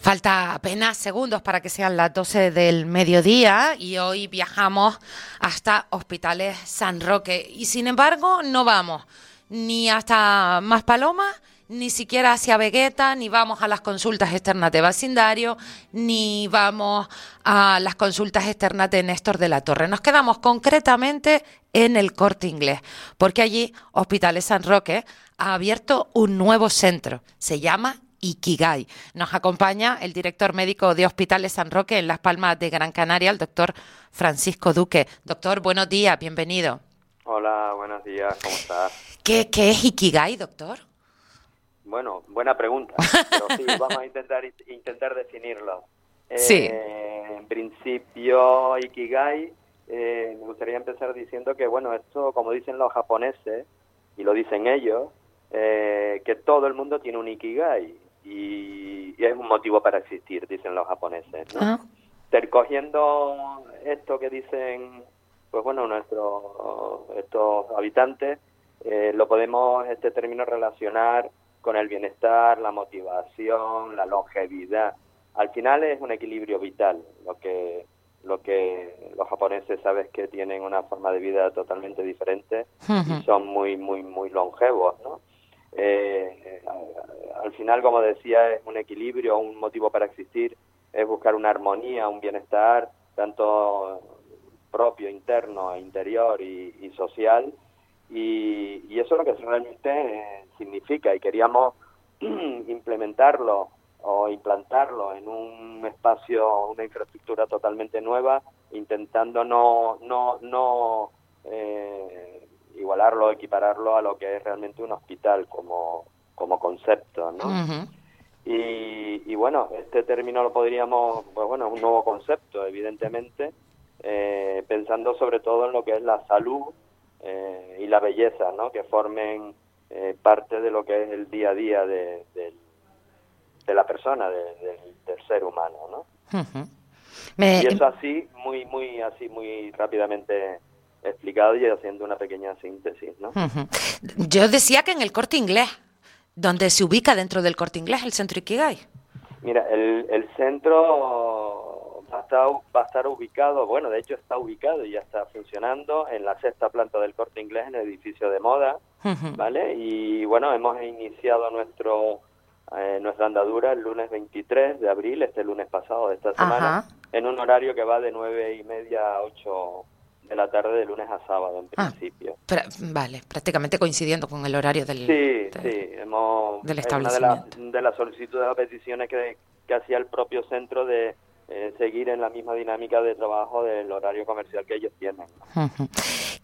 Falta apenas segundos para que sean las 12 del mediodía y hoy viajamos hasta Hospitales San Roque. Y sin embargo, no vamos ni hasta Maspaloma, ni siquiera hacia Vegueta, ni vamos a las consultas externas de vecindario, ni vamos a las consultas externas de Néstor de la Torre. Nos quedamos concretamente en el corte inglés, porque allí Hospitales San Roque ha abierto un nuevo centro. Se llama Ikigai. Nos acompaña el director médico de Hospitales San Roque en Las Palmas de Gran Canaria, el doctor Francisco Duque. Doctor, buenos días, bienvenido. Hola, buenos días, ¿cómo estás? ¿Qué, qué es Ikigai, doctor? Bueno, buena pregunta, pero sí, vamos a intentar, intentar definirlo. Sí. Eh, en principio, Ikigai, eh, me gustaría empezar diciendo que, bueno, esto, como dicen los japoneses, y lo dicen ellos, eh, que todo el mundo tiene un Ikigai y, es un motivo para existir, dicen los japoneses. ¿no? Ah, Ter- cogiendo esto que dicen, pues bueno, nuestros estos habitantes, eh, lo podemos este término relacionar con el bienestar, la motivación, la longevidad. Al final es un equilibrio vital, lo que lo que los japoneses sabes que tienen una forma de vida totalmente diferente y son muy muy muy longevos, ¿no? Eh, al- al final, como decía, es un equilibrio, un motivo para existir, es buscar una armonía, un bienestar, tanto propio, interno, interior y, y social. Y, y eso es lo que realmente eh, significa. Y queríamos implementarlo o implantarlo en un espacio, una infraestructura totalmente nueva, intentando no, no, no eh, igualarlo, equipararlo a lo que es realmente un hospital como, como concepto, ¿no? Y, y bueno, este término lo podríamos, pues bueno, es un nuevo concepto, evidentemente, eh, pensando sobre todo en lo que es la salud eh, y la belleza, ¿no? Que formen eh, parte de lo que es el día a día de, de la persona, de- del- ser humano, ¿no? Me- Y eso así, muy, muy, así, muy rápidamente explicado y haciendo una pequeña síntesis, ¿no? Yo decía que en el corte inglés, donde se ubica dentro del corte inglés el centro Ikigai. Mira, el, el centro va a, estar, va a estar ubicado, bueno, de hecho está ubicado y ya está funcionando en la sexta planta del Corte Inglés, en el edificio de moda. ¿vale? Y bueno, hemos iniciado nuestro eh, nuestra andadura el lunes 23 de abril, este lunes pasado de esta semana, Ajá. en un horario que va de nueve y media a 8 de la tarde de lunes a sábado en Ah. principio. Pra- vale, prácticamente coincidiendo con el horario del... Sí, del- sí, hemos del es una de las establecimiento. de las solicitudes o peticiones que, que hacía el propio centro de eh, seguir en la misma dinámica de trabajo del horario comercial que ellos tienen.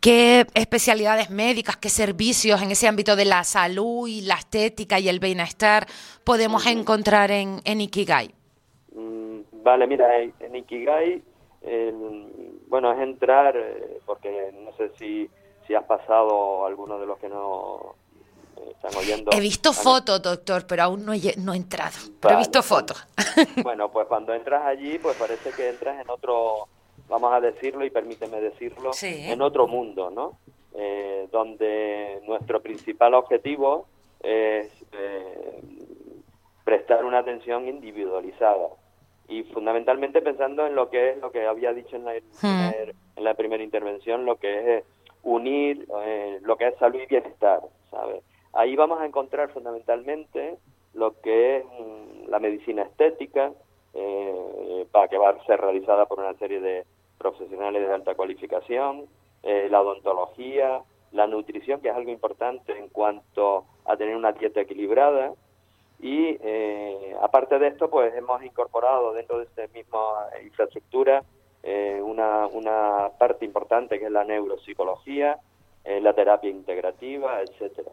¿Qué especialidades médicas, qué servicios en ese ámbito de la salud y la estética y el bienestar podemos encontrar en, en Ikigai? Mm, vale, mira, en Ikigai, el- bueno, es entrar, eh, porque no sé si, si has pasado alguno de los que no eh, están oyendo. He visto han- fotos, doctor, pero aún no he, no he entrado. Pero he visto fotos. Bueno, pues cuando entras allí, pues parece que entras en otro, vamos a decirlo y permíteme decirlo, Sí. en otro mundo, ¿no? Eh, donde nuestro principal objetivo es eh, prestar una atención individualizada y fundamentalmente pensando en lo que es lo que había dicho en la, primer- en la primera intervención, lo que es eh, unir eh, lo que es salud y bienestar, ¿sabes? Ahí vamos a encontrar fundamentalmente lo que es mm, la medicina estética, eh, para que va a ser realizada por una serie de profesionales de alta cualificación, eh, la odontología, la nutrición, que es algo importante en cuanto a tener una dieta equilibrada. Y eh, aparte de esto, pues hemos incorporado dentro de esta misma infraestructura eh, una, una parte importante que es la neuropsicología, la terapia integrativa, etcétera.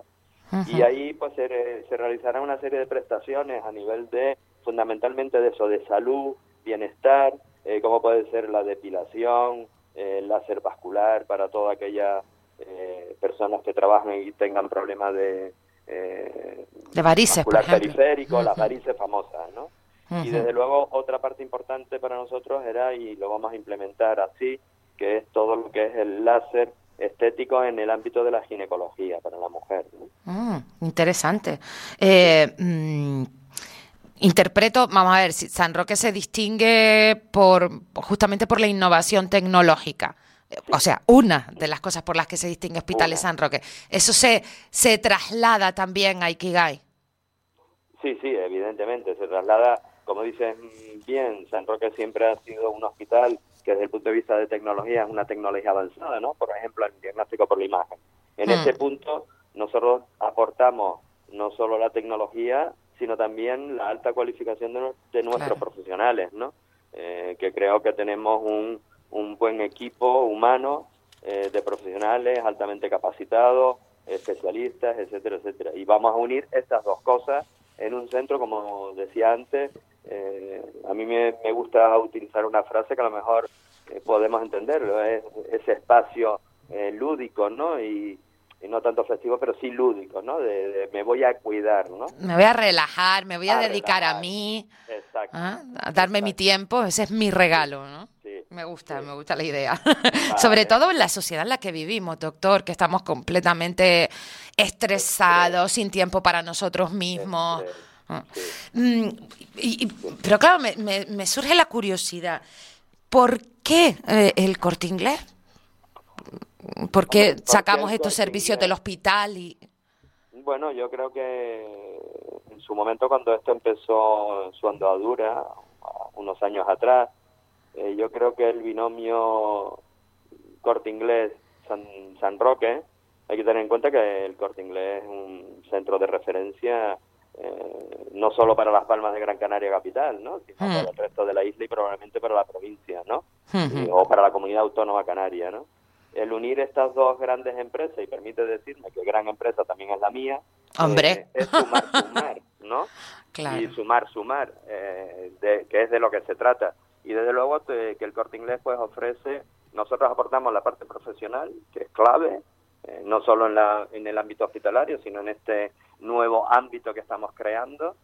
Y ahí pues se, se realizará una serie de prestaciones a nivel de fundamentalmente de eso, de salud, bienestar, eh, como puede ser la depilación, eh, el láser vascular para todas aquellas eh, personas que trabajan y tengan problemas de... de varices, por periférico, las varices famosas, ¿no? Y desde luego otra parte importante para nosotros era, y lo vamos a implementar así, que es todo lo que es el láser estético en el ámbito de la ginecología para la mujer. Mm, interesante. Eh, mm, interpreto, vamos a ver, San Roque se distingue por justamente por la innovación tecnológica. O sea, una de las cosas por las que se distingue Hospitales San Roque. ¿Eso se, se traslada también a Ikigai? Sí, sí, evidentemente. Se traslada, como dices bien, San Roque siempre ha sido un hospital que desde el punto de vista de tecnología es una tecnología avanzada, ¿no? Por ejemplo, el diagnóstico por la imagen. En hmm. este punto, nosotros aportamos no solo la tecnología, sino también la alta cualificación de, nuestros profesionales, ¿no? Eh, que creo que tenemos un, un buen equipo humano eh, de profesionales altamente capacitados, especialistas, etcétera, etcétera. Y vamos a unir estas dos cosas en un centro, como decía antes, eh, a mí me, gusta utilizar una frase que a lo mejor podemos entenderlo, es ese espacio lúdico, ¿no? Y, y no tanto festivo, pero sí lúdico, ¿no? De, me voy a cuidar, ¿no? Me voy a relajar, me voy a, dedicar a mí, Exacto. ¿ah? a darme mi tiempo, ese es mi regalo, ¿no? Me gusta, me gusta la idea. Sobre todo en la sociedad en la que vivimos, doctor, que estamos completamente estresados, sin tiempo para nosotros mismos. ¿ah? Mm, pero claro, me, me, surge la curiosidad. ¿Por qué eh, el corte inglés? ¿Por qué sacamos estos servicios del hospital? y Bueno, yo creo que en su momento cuando esto empezó su andadura, unos años atrás, eh, yo creo que el binomio corte inglés San, San Roque, hay que tener en cuenta que el corte inglés es un centro de referencia eh, no solo para las palmas de Gran Canaria capital, ¿no? sino para el resto de la isla y probablemente para la provincia, ¿no? o para la comunidad autónoma canaria, ¿no? el unir estas dos grandes empresas, y permite decirme que gran empresa también es la mía, Hombre. Eh, es sumar, sumar, ¿no? Claro. Y sumar, sumar, eh, de, que es de lo que se trata. Y desde luego que el Corte Inglés pues ofrece, nosotros aportamos la parte profesional, que es clave, eh, no solo en, la, en el ámbito hospitalario, sino en este nuevo ámbito que estamos creando,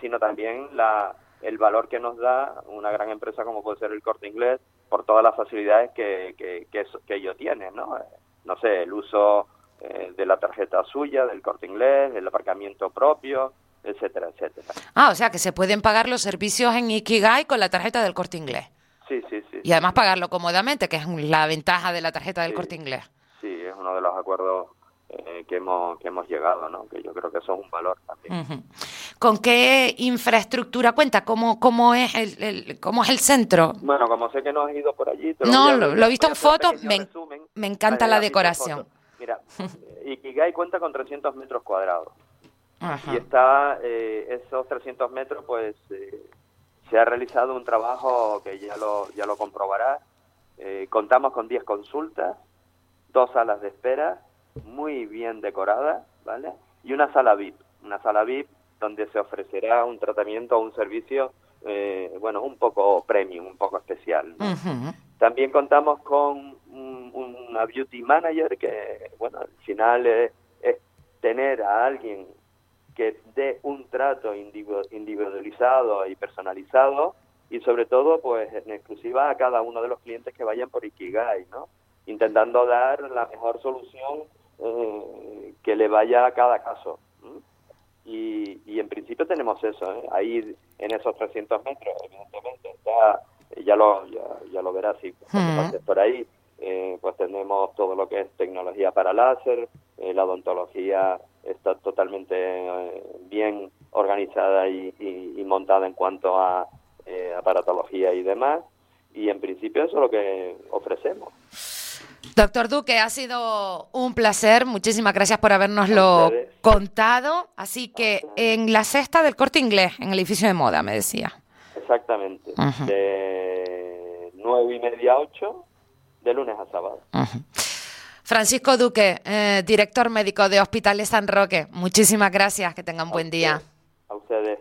sino también la, el valor que nos da una gran empresa como puede ser el Corte Inglés por todas las facilidades que, que, que, ellos tienen, ¿no? Eh, no sé, el uso eh, de la tarjeta suya, del Corte Inglés, el aparcamiento propio, etcétera, etcétera. Ah, o sea que se pueden pagar los servicios en Ikigai con la tarjeta del Corte Inglés. Sí, sí, sí. Y además pagarlo cómodamente, que es la ventaja de la tarjeta del Corte Inglés. Sí, es uno de los acuerdos eh, que, hemos, que hemos llegado, ¿no? que yo creo que eso es un valor también. ¿Con qué infraestructura cuenta? ¿Cómo, cómo, es el, cómo es el centro? Bueno, como sé que no has ido por allí... no, lo, he visto en fotos, me, me, encanta la decoración. Mira, Ikigai cuenta con 300 metros cuadrados. Y está, eh, esos 300 metros, pues eh, se ha realizado un trabajo que ya lo, ya lo comprobará. contamos con 10 consultas, dos salas de espera muy bien decorada, ¿vale? Y una sala VIP, una sala VIP donde se ofrecerá un tratamiento o un servicio, eh, bueno, un poco premium, un poco especial. También contamos con una beauty manager que, bueno, al final es, tener a alguien que dé un trato individualizado y personalizado y sobre todo, pues, en exclusiva a cada uno de los clientes que vayan por Ikigai, ¿no? Intentando dar la mejor solución eh, que le vaya a cada caso. Y, y, en principio tenemos eso, ¿eh? ahí en esos 300 metros, evidentemente, está, ya lo, ya, lo verás si por ahí, eh, pues tenemos todo lo que es tecnología para láser, la odontología está totalmente bien organizada y, y, montada en cuanto a eh, aparatología y demás. Y en principio eso es lo que ofrecemos. Doctor Duque, ha sido un placer. Muchísimas gracias por habernoslo contado. Así que en la cesta del corte inglés, en el edificio de moda, me decía. Exactamente. De nueve y media a ocho, de lunes a sábado. Francisco Duque, eh, director médico de Hospitales San Roque. Muchísimas gracias. Que tengan buen día. A ustedes.